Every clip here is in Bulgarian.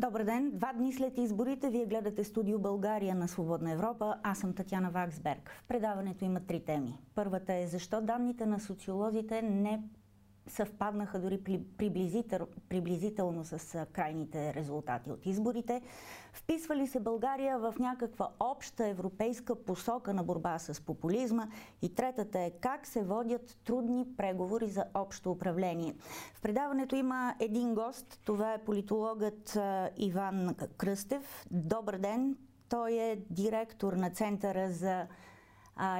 Добър ден! Два дни след изборите вие гледате студио България на Свободна Европа. Аз съм Татьяна Ваксберг. В предаването има три теми. Първата е защо данните на социолозите не съвпаднаха дори приблизител, приблизително с крайните резултати от изборите. Вписва ли се България в някаква обща европейска посока на борба с популизма? И третата е как се водят трудни преговори за общо управление. В предаването има един гост. Това е политологът Иван Кръстев. Добър ден! Той е директор на Центъра за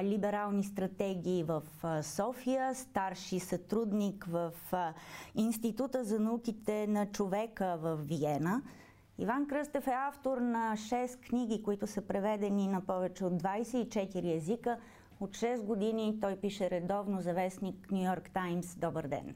либерални стратегии в София, старши сътрудник в Института за науките на човека в Виена. Иван Кръстев е автор на 6 книги, които са преведени на повече от 24 езика. От 6 години той пише редовно за вестник Нью Йорк Таймс. Добър ден!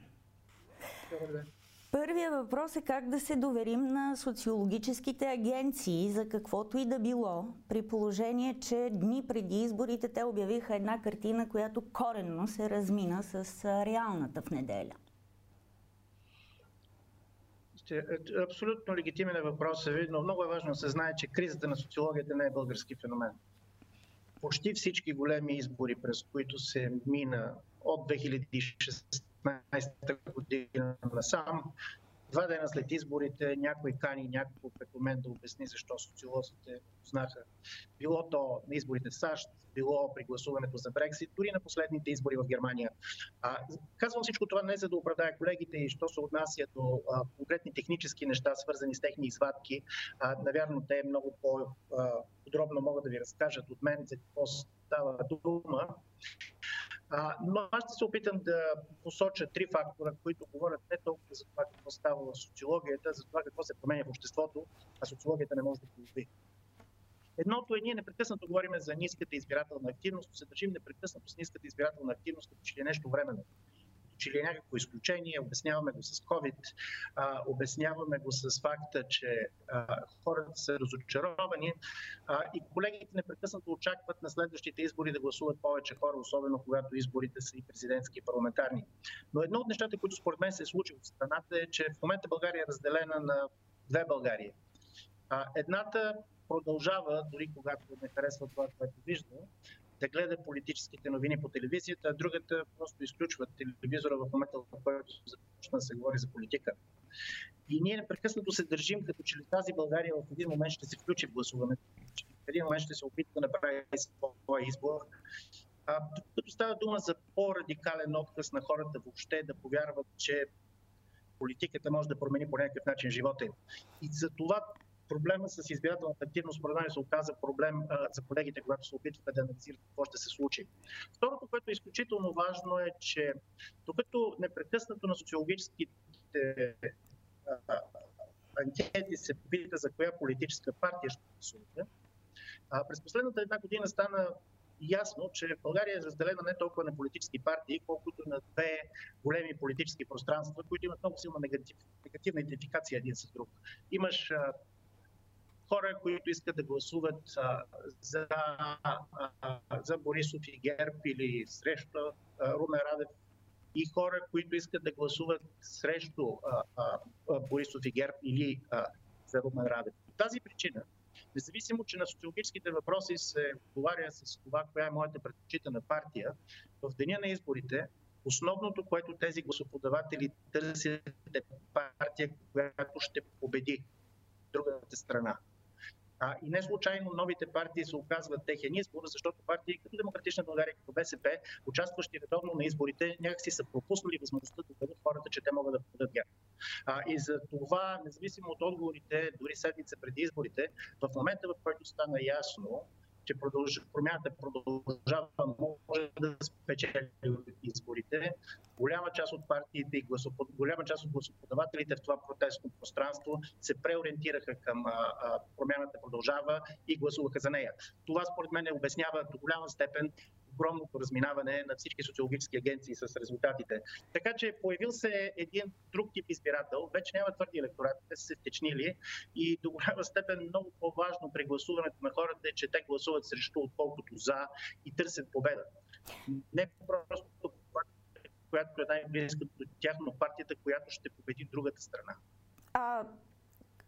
Добър ден! Първият въпрос е как да се доверим на социологическите агенции за каквото и да било, при положение, че дни преди изборите те обявиха една картина, която коренно се размина с реалната в неделя. Е, абсолютно легитимен е въпросът ви, но много е важно да се знае, че кризата на социологията не е български феномен. Почти всички големи избори, през които се мина от 2016 2015 година насам. Два дена след изборите някой кани някой пред мен да обясни защо социолозите знаха. Било то на изборите в САЩ, било при гласуването за Брексит, дори на последните избори в Германия. А, казвам всичко това не за да оправдая колегите и що се отнася до а, конкретни технически неща, свързани с техни извадки. А, навярно, те много по-подробно могат да ви разкажат от мен за какво става дума. А, но аз ще се опитам да посоча три фактора, които говорят не толкова за това какво става в социологията, за това какво се променя в обществото, а социологията не може да подобри. Едното е, ние непрекъснато говорим за ниската избирателна активност, се държим непрекъснато с ниската избирателна активност, като че е нещо временно че ли е някакво изключение, обясняваме го с COVID, а, обясняваме го с факта, че а, хората са разочаровани а, и колегите непрекъснато очакват на следващите избори да гласуват повече хора, особено когато изборите са и президентски и парламентарни. Но едно от нещата, които според мен се е случило в страната е, че в момента България е разделена на две Българии. А, едната продължава, дори когато не харесва това, което вижда, да гледа политическите новини по телевизията, а другата просто изключва телевизора в момента, в който започна да се говори за политика. И ние непрекъснато се държим, като че ли тази България в един момент ще се включи в гласуването, в един момент ще се опита да направи своя избор. А, като става дума за по-радикален отказ на хората въобще да повярват, че политиката може да промени по някакъв начин живота им. И за това проблема с избирателната активност, според мен, се оказа проблем а, за колегите, когато се опитваха да анализират какво ще се случи. Второто, което е изключително важно е, че докато непрекъснато на социологическите а, анкети се пита за коя политическа партия ще гласувате, през последната една година стана ясно, че България е разделена не толкова на политически партии, колкото на две големи политически пространства, които имат много силна негатив, негативна идентификация един с друг. Имаш хора, които искат да гласуват за, за Борисов и Герб или срещу Румен Радев и хора, които искат да гласуват срещу Борисов и Герб или за Румен Радев. По тази причина, независимо, че на социологическите въпроси се отговаря с това, коя е моята предпочитана партия, в деня на изборите Основното, което тези гласоподаватели търсят е партия, която ще победи другата страна. А, и не случайно новите партии се оказват техен избор, защото партии като Демократична България, като БСП, участващи редовно на изборите, някакси са пропуснали възможността да дадат хората, че те могат да подадат ГЕРБ. А, и за това, независимо от отговорите, дори седмица преди изборите, в момента, в който стана ясно, че продълж... промяната продължава, може да спечели изборите. Голяма част от партиите и гласопод... голяма част от гласоподавателите в това протестно пространство се преориентираха към а, а, промяната продължава и гласуваха за нея. Това според мен обяснява до голяма степен огромното разминаване на всички социологически агенции с резултатите. Така че появил се един друг тип избирател, вече няма твърди електорат, те са се втечнили и до голяма степен много по-важно при гласуването на хората е, че те гласуват срещу, отколкото за и търсят победа. Не просто която е най-близка до тях, но партията, която ще победи другата страна. А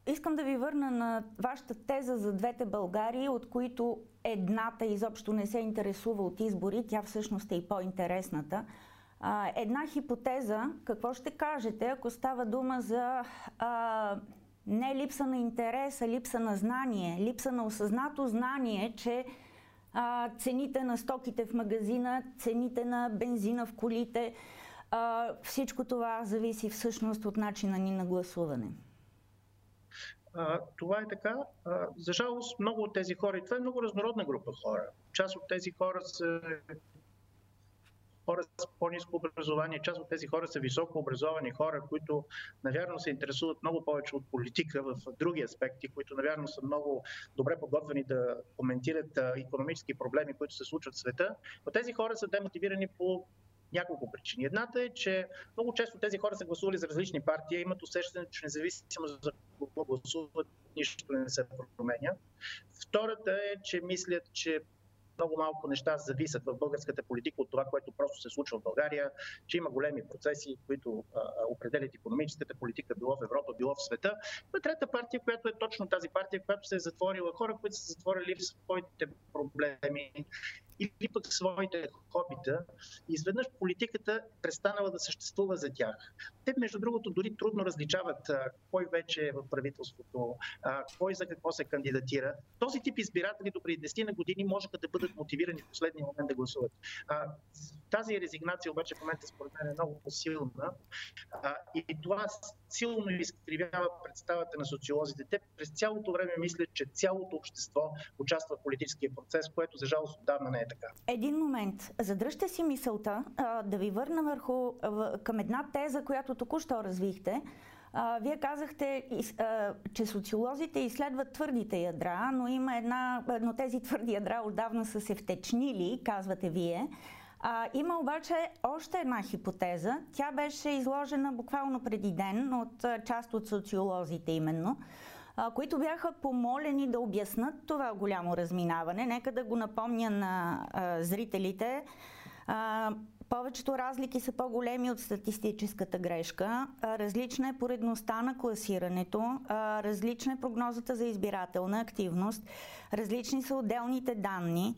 искам да ви върна на вашата теза за двете Българии, от които едната изобщо не се интересува от избори, тя всъщност е и по-интересната. Една хипотеза, какво ще кажете, ако става дума за а, не липса на интерес, а липса на знание, липса на осъзнато знание, че а, цените на стоките в магазина, цените на бензина в колите, а, всичко това зависи всъщност от начина ни на гласуване. Това е така. За жалост, много от тези хора, и това е много разнородна група хора. Част от тези хора са хора с по-низко образование, част от тези хора са високо образовани хора, които, навярно, се интересуват много повече от политика в други аспекти, които, навярно, са много добре подготвени да коментират економически проблеми, които се случват в света. Но тези хора са демотивирани по няколко причини. Едната е, че много често тези хора са гласували за различни партии, имат усещане, че независимо за кого гласуват, нищо не се променя. Втората е, че мислят, че много малко неща зависят в българската политика от това, което просто се случва в България, че има големи процеси, които а, определят економическата политика, било в Европа, било в света. Е трета партия, която е точно тази партия, която се е затворила. Хора, които са затворили своите проблеми или пък своите хобита, изведнъж политиката престанала да съществува за тях. Те, между другото, дори трудно различават кой вече е в правителството, кой за какво се кандидатира. Този тип избиратели до преди 10 на години можеха да бъдат мотивирани в последния момент да гласуват. Тази резигнация обаче в момента според мен е много силна а, и това силно изкривява представата на социолозите. Те през цялото време мислят, че цялото общество участва в политическия процес, което за жалост отдавна не е така. Един момент. Задръжте си мисълта а, да ви върна върху в, към една теза, която току-що развихте. А, вие казахте, а, че социолозите изследват твърдите ядра, но има една, но тези твърди ядра отдавна са се втечнили, казвате вие. А, има обаче още една хипотеза. Тя беше изложена буквално преди ден от а, част от социолозите именно, които бяха помолени да обяснат това голямо разминаване. Нека да го напомня на зрителите. Повечето разлики са по-големи от статистическата грешка. Различна е поредността на класирането, различна е прогнозата за избирателна активност, различни са отделните данни.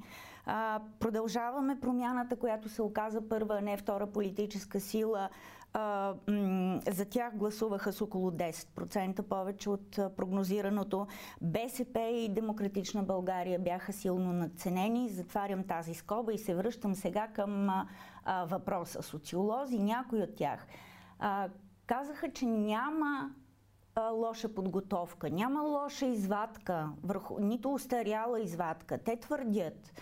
Продължаваме промяната, която се оказа първа, не втора политическа сила. За тях гласуваха с около 10% повече от прогнозираното. БСП и Демократична България бяха силно надценени. Затварям тази скоба и се връщам сега към въпроса. Социолози, някои от тях, казаха, че няма лоша подготовка, няма лоша извадка, върху, нито устаряла извадка. Те твърдят,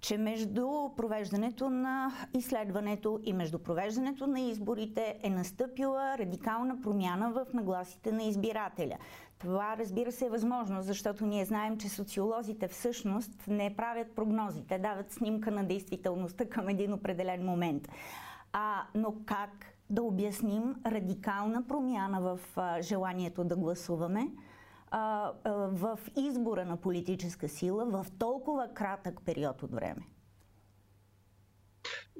че между провеждането на изследването и между провеждането на изборите е настъпила радикална промяна в нагласите на избирателя. Това, разбира се, е възможно, защото ние знаем, че социолозите всъщност не правят прогнози. Те дават снимка на действителността към един определен момент. А, но как да обясним радикална промяна в а, желанието да гласуваме? А, а, в избора на политическа сила в толкова кратък период от време?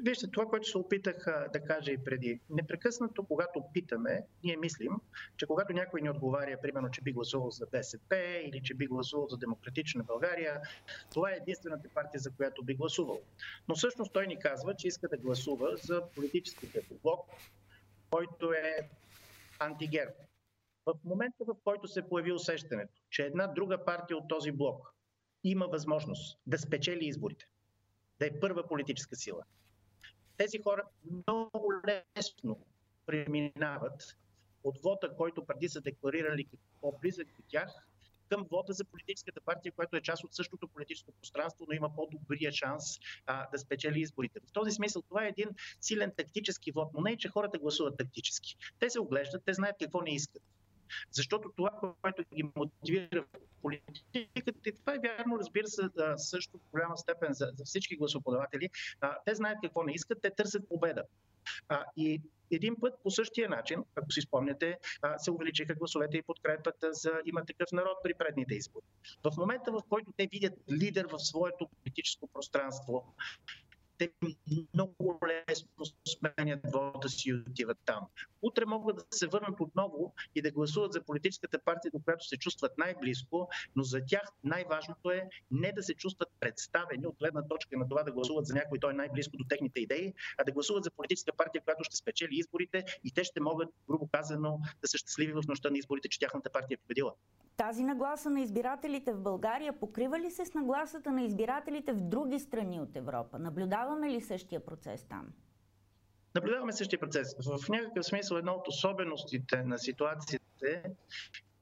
Вижте, това, което се опитах да кажа и преди. Непрекъснато, когато питаме, ние мислим, че когато някой ни отговаря, примерно, че би гласувал за БСП или че би гласувал за Демократична България, това е единствената партия, за която би гласувал. Но всъщност той ни казва, че иска да гласува за политическия блок, който е антигерб. В момента, в който се появи усещането, че една друга партия от този блок има възможност да спечели изборите, да е първа политическа сила, тези хора много лесно преминават от вота, който преди са декларирали какво близък до тях, към вода за политическата партия, която е част от същото политическо пространство, но има по-добрия шанс а, да спечели изборите. В този смисъл това е един силен тактически вод, но не е, че хората гласуват тактически. Те се оглеждат, те знаят какво не искат. Защото това, което ги мотивира в политиката, и това е вярно, разбира се, също в голяма степен за, за всички гласоподаватели, те знаят какво не искат, те търсят победа. А, и един път по същия начин, ако си спомняте, се увеличиха гласовете и подкрепата за има такъв народ при предните избори. В момента, в който те видят лидер в своето политическо пространство, те много лесно сменят вода си и отиват там. Утре могат да се върнат отново и да гласуват за политическата партия, до която се чувстват най-близко, но за тях най-важното е не да се чувстват представени от гледна точка на това да гласуват за някой, той е най-близко до техните идеи, а да гласуват за политическа партия, която ще спечели изборите и те ще могат, грубо казано, да са щастливи в нощта на изборите, че тяхната партия е победила. Тази нагласа на избирателите в България покрива ли се с нагласата на избирателите в други страни от Европа? Наблюдаваме ли същия процес там? Наблюдаваме същия процес. В някакъв смисъл една от особеностите на ситуацията е,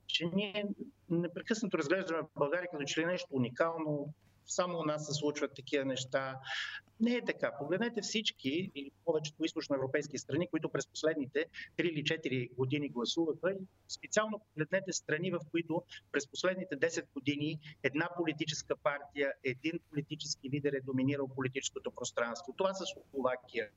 че ние непрекъснато разглеждаме България като че ли нещо уникално, само у нас се случват такива неща. Не е така. Погледнете всички или повечето източноевропейски страни, които през последните 3 или 4 години гласуваха. Специално погледнете страни, в които през последните 10 години една политическа партия, един политически лидер е доминирал политическото пространство. Това са Словакия,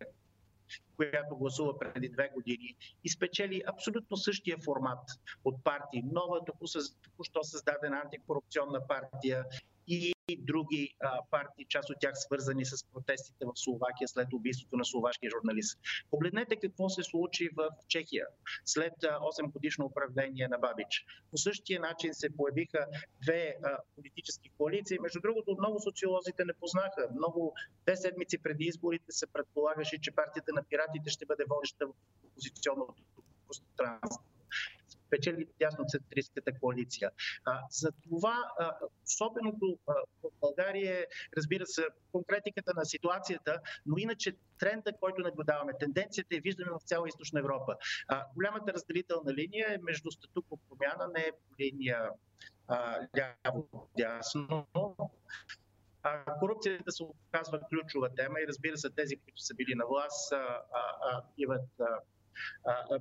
която гласува преди две години и спечели абсолютно същия формат от партии. Нова, току-що създадена антикорупционна партия и други а, партии, част от тях свързани с протестите в Словакия след убийството на словашкия журналист. Погледнете какво се случи в Чехия след 8 годишно управление на Бабич. По същия начин се появиха две политически коалиции. Между другото, много социолозите не познаха. Много две седмици преди изборите се предполагаше, че партията на пиратите ще бъде водеща в опозиционното пространство спечели дясно-центристската коалиция. А, за това а, особеното а, в България е, разбира се, конкретиката на ситуацията, но иначе тренда, който наблюдаваме, тенденцията е виждаме в цяла източна Европа. А, голямата разделителна линия е между статуко промяна, не е линия ляво-дясно. А, корупцията се оказва ключова тема и разбира се, тези, които са били на власт, а, а, биват а,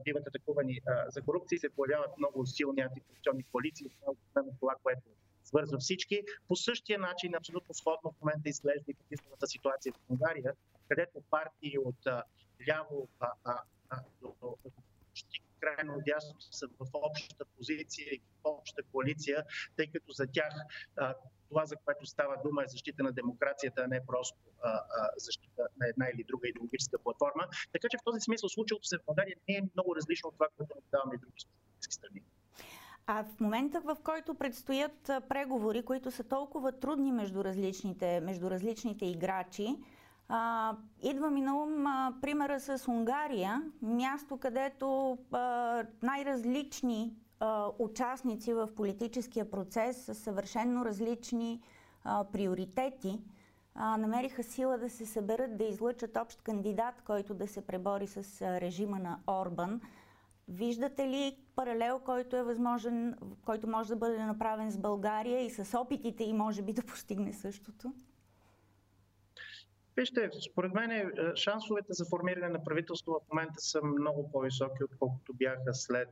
биват атакувани за корупция и се появяват много силни антикорупционни коалиции. Това което свързва всички. По същия начин, абсолютно сходно в момента изглежда и в ситуация в Унгария, където партии от ляво а, а, а, до, до, почти крайно дясно са в общата позиция и в общата коалиция, тъй като за тях това, за което става дума, е защита на демокрацията, а не просто а, а, защита на една или друга идеологическа платформа. Така че в този смисъл случилото се в България не е много различно от това, което наблюдаваме и други страни. А в момента, в който предстоят преговори, които са толкова трудни между различните, между различните играчи, а, идва ми на ум а, примера с Унгария, място, където най-различни участници в политическия процес с съвършенно различни приоритети намериха сила да се съберат, да излъчат общ кандидат, който да се пребори с режима на Орбан. Виждате ли паралел, който е възможен, който може да бъде направен с България и с опитите и може би да постигне същото? Вижте, според мен е, шансовете за формиране на правителство в момента са много по-високи, отколкото бяха след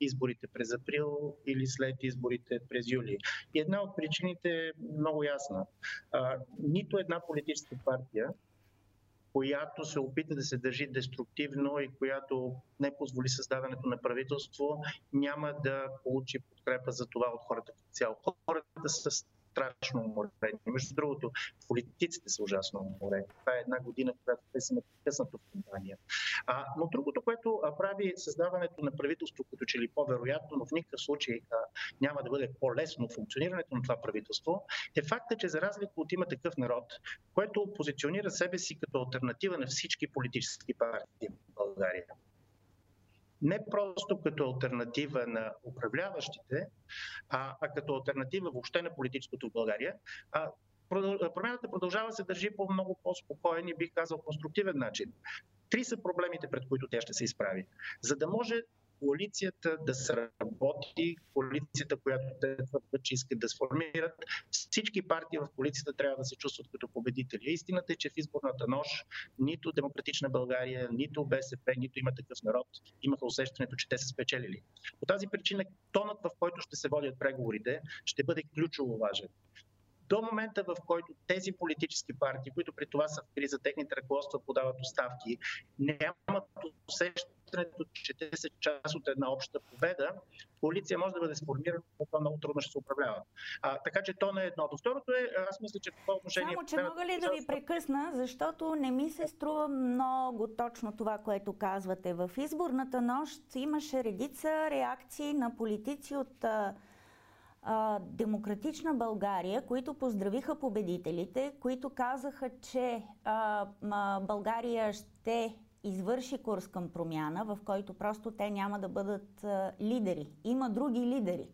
изборите през април или след изборите през юли. И една от причините е много ясна. Нито една политическа партия, която се опита да се държи деструктивно и която не позволи създаването на правителство, няма да получи подкрепа за това от хората в цяло. Хората са страшно уморени. Между другото, политиците са ужасно уморени. Това е една година, когато те са непрекъснато в компания. А, но другото, което прави създаването на правителство като че ли по-вероятно, но в никакъв случай а, няма да бъде по-лесно функционирането на това правителство, е факта, че за разлика от има такъв народ, който позиционира себе си като альтернатива на всички политически партии в България не просто като альтернатива на управляващите, а, а като альтернатива въобще на политическото в България, а, промяната продължава се държи по много по-спокоен и бих казал конструктивен начин. Три са проблемите, пред които тя ще се изправи. За да може коалицията да се работи, коалицията, която те твърдят, че искат да сформират. Всички партии в коалицията трябва да се чувстват като победители. Истината е, че в изборната нощ нито Демократична България, нито БСП, нито има такъв народ имаха усещането, че те са спечелили. По тази причина тонът, в който ще се водят преговорите, ще бъде ключово важен до момента, в който тези политически партии, които при това са в криза, техните ръководства подават оставки, нямат усещане усещането, че те са част от една обща победа, коалиция може да бъде сформирана, но то много трудно ще се управлява. А, така че то не е едното. Второто е, аз мисля, че в това отношение... Само, че мога ли да ви прекъсна, защото не ми се струва много точно това, което казвате. В изборната нощ имаше редица реакции на политици от Демократична България, които поздравиха победителите, които казаха, че а, а, България ще извърши курс към промяна, в който просто те няма да бъдат а, лидери. Има други лидери.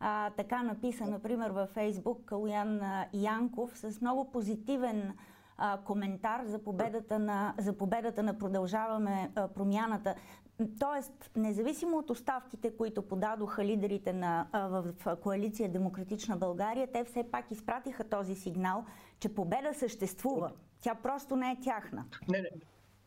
А, така написа, например, във Фейсбук Калуян Янков с много позитивен а, коментар за победата на, за победата на Продължаваме а, промяната. Тоест, независимо от оставките, които подадоха лидерите на, в, в коалиция Демократична България, те все пак изпратиха този сигнал, че победа съществува. Тя просто не е тяхна. Не, не.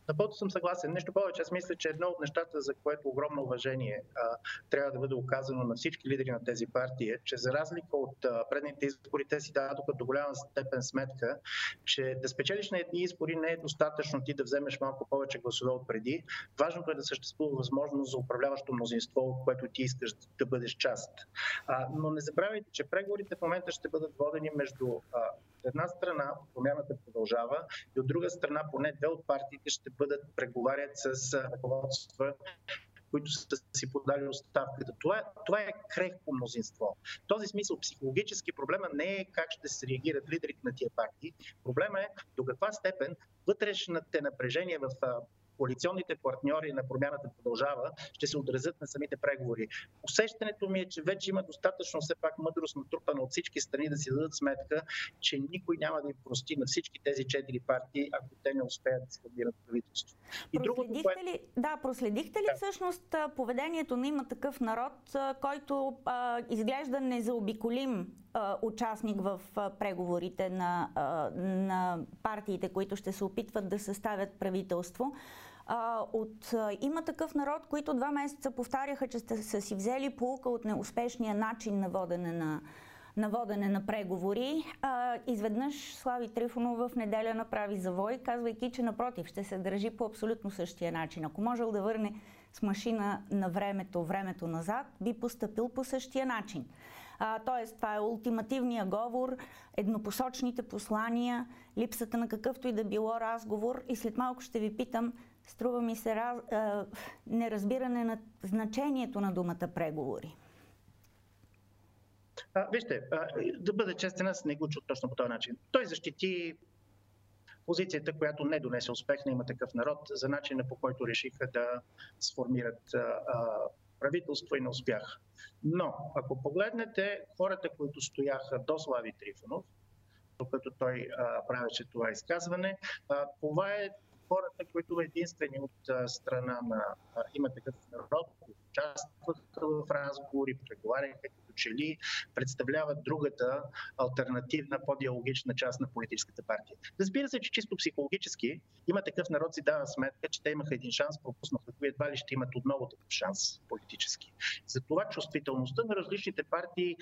Напълно съм съгласен. Нещо повече, аз мисля, че едно от нещата, за което огромно уважение а, трябва да бъде оказано на всички лидери на тези партии, е, че за разлика от а, предните избори, те си дадоха до голяма степен сметка, че да спечелиш на едни избори не е достатъчно ти да вземеш малко повече гласове от преди. Важното е да съществува възможност за управляващо мнозинство, от което ти искаш да бъдеш част. А, но не забравяйте, че преговорите в момента ще бъдат водени между а, една страна промяната продължава и от друга страна поне две от партиите ще бъдат преговарят с ръководства които са си подали оставката. Това, това е крехко мнозинство. В този смисъл психологически проблема не е как ще се реагират лидерите на тия партии. Проблема е до каква степен вътрешните напрежения в коалиционните партньори на промяната продължава, ще се отразят на самите преговори. Усещането ми е, че вече има достатъчно все пак мъдрост натрупана от всички страни да си дадат сметка, че никой няма да им прости на всички тези четири партии, ако те не успеят да се формират правителство. И проследихте другото, ли, да, проследихте ли да. всъщност поведението на има такъв народ, който а, изглежда незаобиколим участник в преговорите на, на партиите, които ще се опитват да съставят правителство? от има такъв народ, които два месеца повтаряха, че са си взели полука от неуспешния начин на водене на, на водене на преговори. Изведнъж Слави Трифонов в неделя направи завой, казвайки, че напротив ще се държи по абсолютно същия начин. Ако можел да върне с машина на времето, времето назад, би поступил по същия начин. А, тоест, това е ултимативния говор, еднопосочните послания, липсата на какъвто и да било разговор. И след малко ще ви питам струва ми се раз, а, неразбиране на значението на думата преговори. А, вижте, а, да бъда честен, аз не го чух точно по този начин. Той защити позицията, която не донесе успех на има такъв народ, за начина по който решиха да сформират а, правителство и не успяха. Но, ако погледнете хората, които стояха до Слави Трифонов, докато той а, правеше това изказване, а, това е хората, които единствени от страна на има такъв народ, участваха в разговори, преговаряха че ли представляват другата альтернативна, по-диалогична част на политическата партия. Разбира се, че чисто психологически има такъв народ си дава сметка, че те имаха един шанс, пропуснаха го едва ли ще имат отново такъв шанс политически. Затова чувствителността на различните партии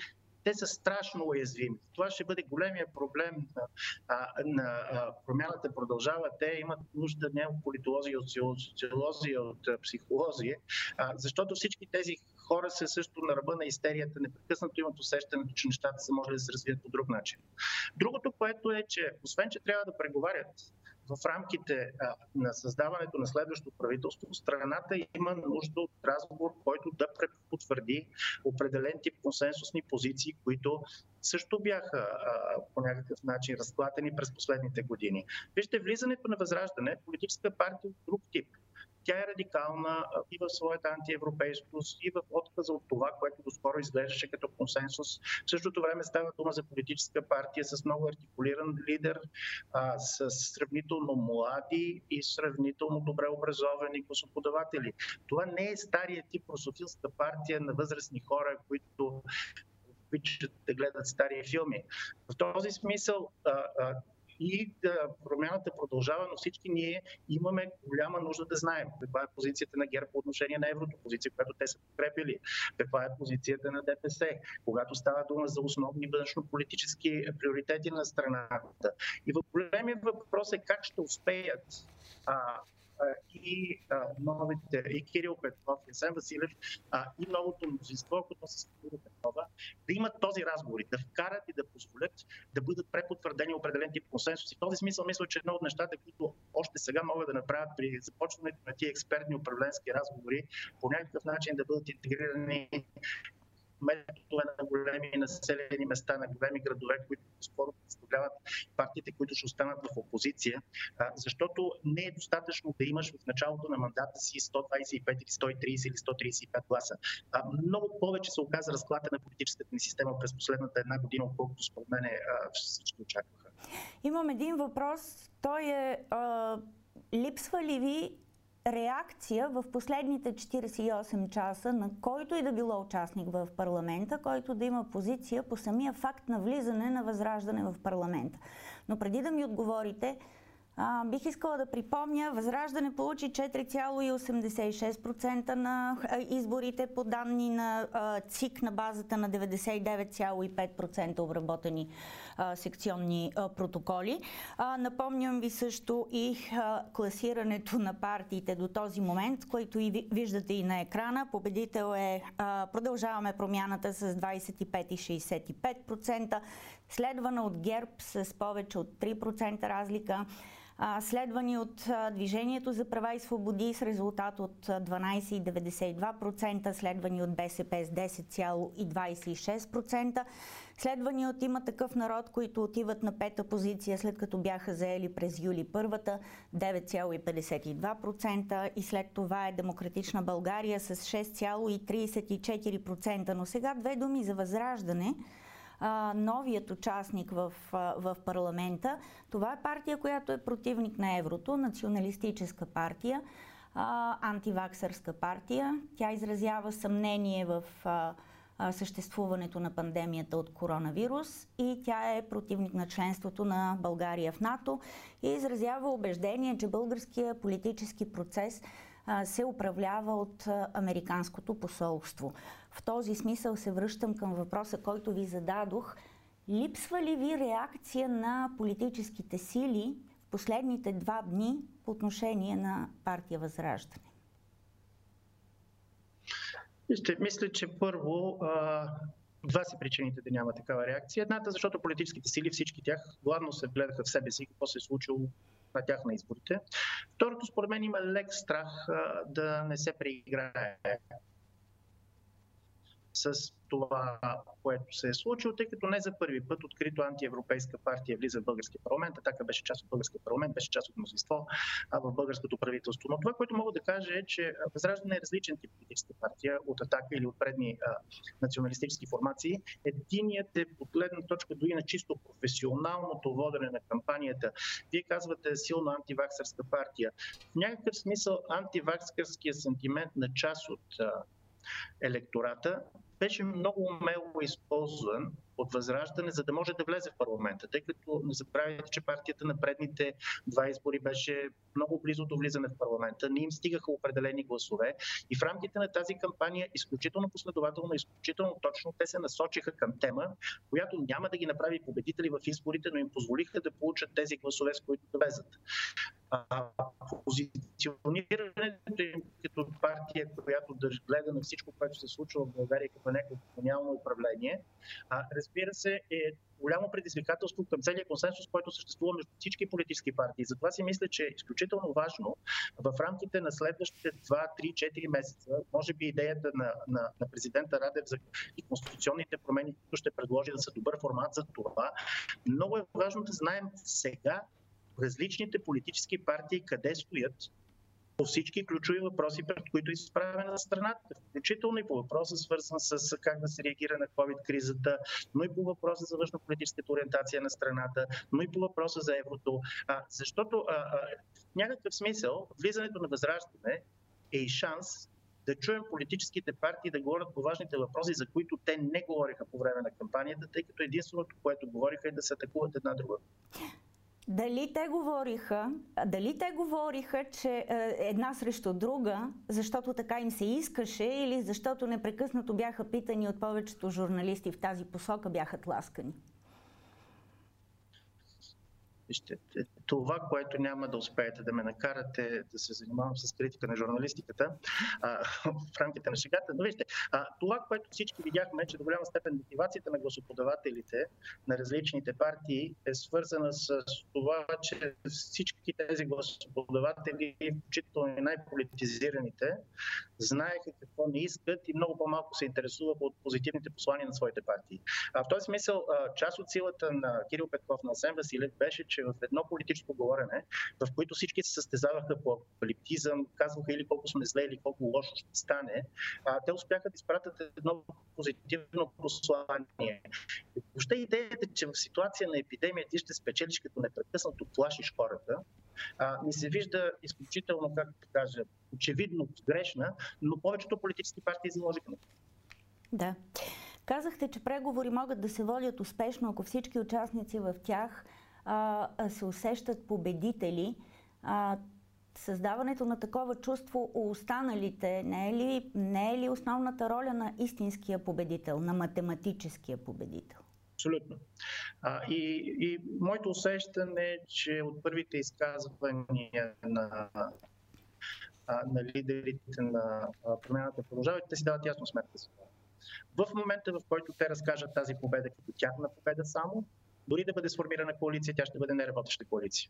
те са страшно уязвими. Това ще бъде големия проблем на, а, на а, промяната. Продължава. Те имат нужда не от политолози, от социолози, от психолози, а, защото всички тези хора са също на ръба на истерията, непрекъснато имат усещането, че нещата са може да се развият по друг начин. Другото, което е, че освен, че трябва да преговарят в рамките на създаването на следващото правителство, страната има нужда от разговор, който да потвърди определен тип консенсусни позиции, които също бяха а, по някакъв начин разклатени през последните години. Вижте, влизането на Възраждане, политическа партия от друг тип – тя е радикална и в своята антиевропейскост, и в отказа от това, което доскоро изглеждаше като консенсус. В същото време става дума за политическа партия с много артикулиран лидер, с сравнително млади и сравнително добре образовани гласоподаватели. Това не е стария тип прософилска партия на възрастни хора, които обичат да гледат стари филми. В този смисъл и да, промяната продължава, но всички ние имаме голяма нужда да знаем каква е позицията на ГЕРБ по отношение на еврото, позиция, която те са подкрепили, каква е позицията на ДПС, когато става дума за основни външно-политически приоритети на страната. И в големия въпрос е как ще успеят а, и новите, и Кирил Петров, и Сен Василев, и новото мнозинство, което се Кирил Петрова, да имат този разговор, да вкарат и да позволят да бъдат препотвърдени определен тип консенсус. И в този смисъл мисля, че едно от нещата, които още сега могат да направят при започването на тия експертни управленски разговори, по някакъв начин да бъдат интегрирани методове на големи населени места, на големи градове, които скоро представляват партиите, които ще останат в опозиция, защото не е достатъчно да имаш в началото на мандата си 125 или 130 или 135 гласа. Много повече се оказа разклата на политическата ни система през последната една година, отколкото според мен всички очакваха. Имам един въпрос. Той е липсва ли ви реакция в последните 48 часа на който и да било участник в парламента, който да има позиция по самия факт на влизане на възраждане в парламента. Но преди да ми отговорите, а, бих искала да припомня, Възраждане получи 4,86% на изборите по данни на а, ЦИК на базата на 99,5% обработени а, секционни а, протоколи. А, напомням ви също и а, класирането на партиите до този момент, който и виждате и на екрана. Победител е а, Продължаваме промяната с 25,65%, следвана от ГЕРБ с повече от 3% разлика следвани от Движението за права и свободи с резултат от 12,92%, следвани от БСП с 10,26%, следвани от има такъв народ, които отиват на пета позиция, след като бяха заели през юли първата 9,52% и след това е Демократична България с 6,34%. Но сега две думи за възраждане – а, новият участник в, а, в парламента. Това е партия, която е противник на еврото, националистическа партия, а, антиваксърска партия. Тя изразява съмнение в а, съществуването на пандемията от коронавирус и тя е противник на членството на България в НАТО и изразява убеждение, че българския политически процес се управлява от Американското посолство. В този смисъл се връщам към въпроса, който ви зададох. Липсва ли ви реакция на политическите сили в последните два дни по отношение на партия Възраждане? Вижте, мисля, че първо два са причините да няма такава реакция. Едната, защото политическите сили, всички тях, главно се вгледаха в себе си, какво се е случило на тях на изборите. Второто, според мен, има лек страх да не се преиграе с това, което се е случило, тъй като не за първи път открито антиевропейска партия влиза в българския парламент. Атака беше част от българския парламент, беше част от мнозинство в българското правителство. Но това, което мога да кажа е, че Възраждане е различен тип политическа партия от Атака или от предни а, националистически формации. Единият е от гледна точка дори на чисто професионалното водене на кампанията. Вие казвате силно антиваксърска партия. В някакъв смисъл антиваксърския сантимент на част от а, електората беше много умело използван от Възраждане, за да може да влезе в парламента, тъй като не забравяйте, че партията на предните два избори беше много близо до влизане в парламента, не им стигаха определени гласове. И в рамките на тази кампания изключително последователно, изключително точно те се насочиха към тема, която няма да ги направи победители в изборите, но им позволиха да получат тези гласове, с които да влезат позиционирането им като партия, която държи гледа на всичко, което се случва в България като някакво колониално управление, а, разбира се, е голямо предизвикателство към целият консенсус, който съществува между всички политически партии. Затова си мисля, че е изключително важно в рамките на следващите 2, 3, 4 месеца, може би идеята на, на, на президента Радев за и конституционните промени, които ще предложи да са добър формат за това, много е важно да знаем сега различните политически партии къде стоят по всички ключови въпроси, пред които е изправена страната, включително и по въпроса свързан с как да се реагира на COVID-кризата, но и по въпроса за външно-политическата ориентация на страната, но и по въпроса за еврото. А, защото а, а, в някакъв смисъл влизането на възраждане е и шанс да чуем политическите партии да говорят по важните въпроси, за които те не говориха по време на кампанията, тъй като единственото, което говориха е да се атакуват една друга. Дали те говориха, дали те говориха, че е, една срещу друга, защото така им се искаше или защото непрекъснато бяха питани от повечето журналисти в тази посока бяха тласкани? Вижте, това, което няма да успеете да ме накарате да се занимавам с критика на журналистиката а, в рамките на шегата, но вижте, а, това, което всички видяхме, че до голяма степен мотивацията на гласоподавателите на различните партии е свързана с това, че всички тези гласоподаватели, включително и най-политизираните, знаеха какво не искат и много по-малко се интересуваха от позитивните послания на своите партии. А, в този смисъл, а, част от силата на Кирил Петков на Асен Василев беше, че в едно политическо говорене, в което всички се състезаваха по апокалиптизъм, казваха или колко сме зле, или колко лошо ще стане, а, те успяха да изпратят едно позитивно послание. Въобще идеята, че в ситуация на епидемия ти ще спечелиш като непрекъснато плашиш хората, а, ми се вижда изключително, как да кажа, очевидно грешна, но повечето политически партии заложиха на Да. Казахте, че преговори могат да се водят успешно, ако всички участници в тях а, се усещат победители. А, създаването на такова чувство у останалите не е ли, не е ли основната роля на истинския победител, на математическия победител? Абсолютно. А, и, и моето усещане е, че от първите изказвания на, на лидерите на промяната продължават, те си дават ясно сметка за това. В момента, в който те разкажат тази победа като тяхна победа само, дори да бъде сформирана коалиция, тя ще бъде неработеща коалиция.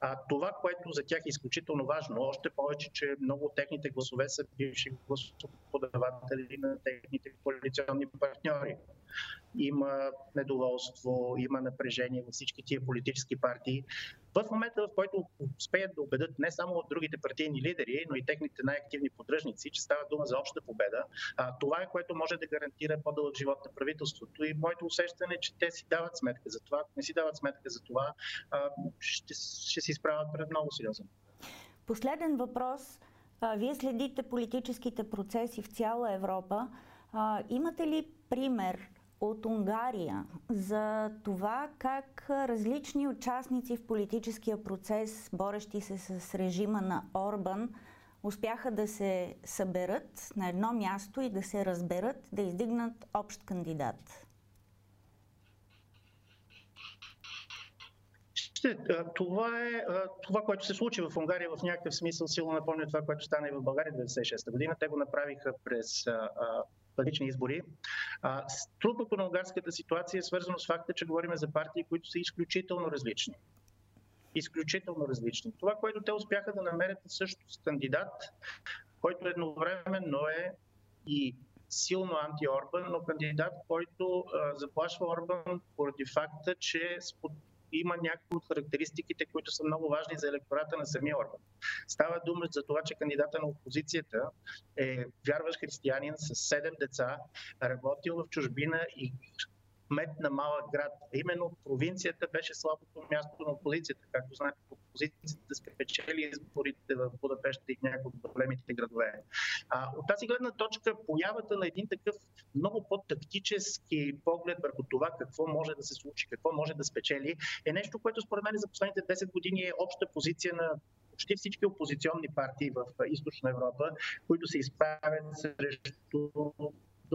А, това, което за тях е изключително важно, още повече, че много от техните гласове са бивши гласоподаватели на техните коалиционни партньори има недоволство, има напрежение във всички тия политически партии. В момента, в който успеят да убедят не само от другите партийни лидери, но и техните най-активни поддръжници, че става дума за обща победа, а, това е което може да гарантира по-дълъг живот на правителството. И моето усещане е, че те си дават сметка за това. Не си дават сметка за това, а, ще, ще се изправят пред много сериозен. Последен въпрос. Вие следите политическите процеси в цяла Европа. Имате ли пример от Унгария за това как различни участници в политическия процес, борещи се с режима на Орбан, успяха да се съберат на едно място и да се разберат, да издигнат общ кандидат. Това е това, което се случи в Унгария в някакъв смисъл, силно напомня това, което стана и в България 96-та година. Те го направиха през първични избори. А, трудното на унгарската ситуация е свързано с факта, че говорим за партии, които са изключително различни. Изключително различни. Това, което те успяха да намерят е също с кандидат, който едновременно е и силно анти-Орбан, но кандидат, който а, заплашва Орбан поради факта, че има някои от характеристиките, които са много важни за електората на самия Орбан. Става дума за това, че кандидата на опозицията е вярващ християнин с седем деца, работил в чужбина и кмет на малък град. Именно провинцията беше слабото място на опозицията. Както знаете, опозицията спечели изборите в Будапешта и някои от големите градове. А, от тази гледна точка, появата на един такъв много по-тактически поглед върху това какво може да се случи, какво може да спечели, е нещо, което според мен за последните 10 години е обща позиция на почти всички опозиционни партии в Източна Европа, които се изправят срещу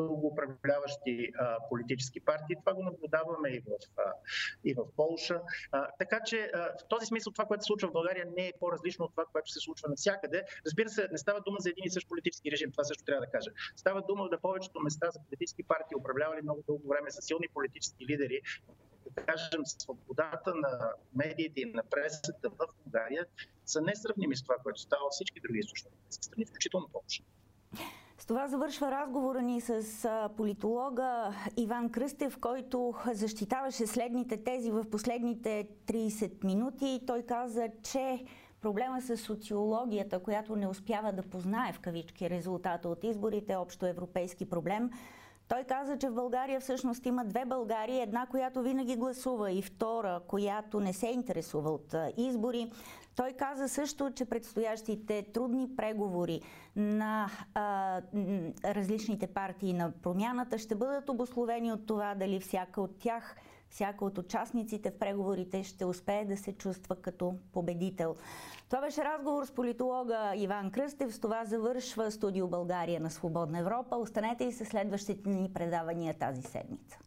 дълго управляващи а, политически партии. Това го наблюдаваме и в, а, и в Полша. А, така че а, в този смисъл това, което се случва в България, не е по-различно от това, което се случва навсякъде. Разбира се, не става дума за един и същ политически режим, това също трябва да кажа. Става дума на повечето места за политически партии, управлявали много дълго време с силни политически лидери, да кажем, свободата на медиите и на пресата в България са несравними с това, което става във всички други източни страни, включително Польша. С това завършва разговора ни с политолога Иван Кръстев, който защитаваше следните тези в последните 30 минути. Той каза, че проблема с социологията, която не успява да познае в кавички резултата от изборите, е общо европейски проблем. Той каза, че в България всъщност има две Българии. Една, която винаги гласува и втора, която не се интересува от избори. Той каза също, че предстоящите трудни преговори на а, различните партии на промяната ще бъдат обословени от това дали всяка от тях всяка от участниците в преговорите ще успее да се чувства като победител. Това беше разговор с политолога Иван Кръстев. С това завършва студио България на Свободна Европа. Останете и със следващите ни предавания тази седмица.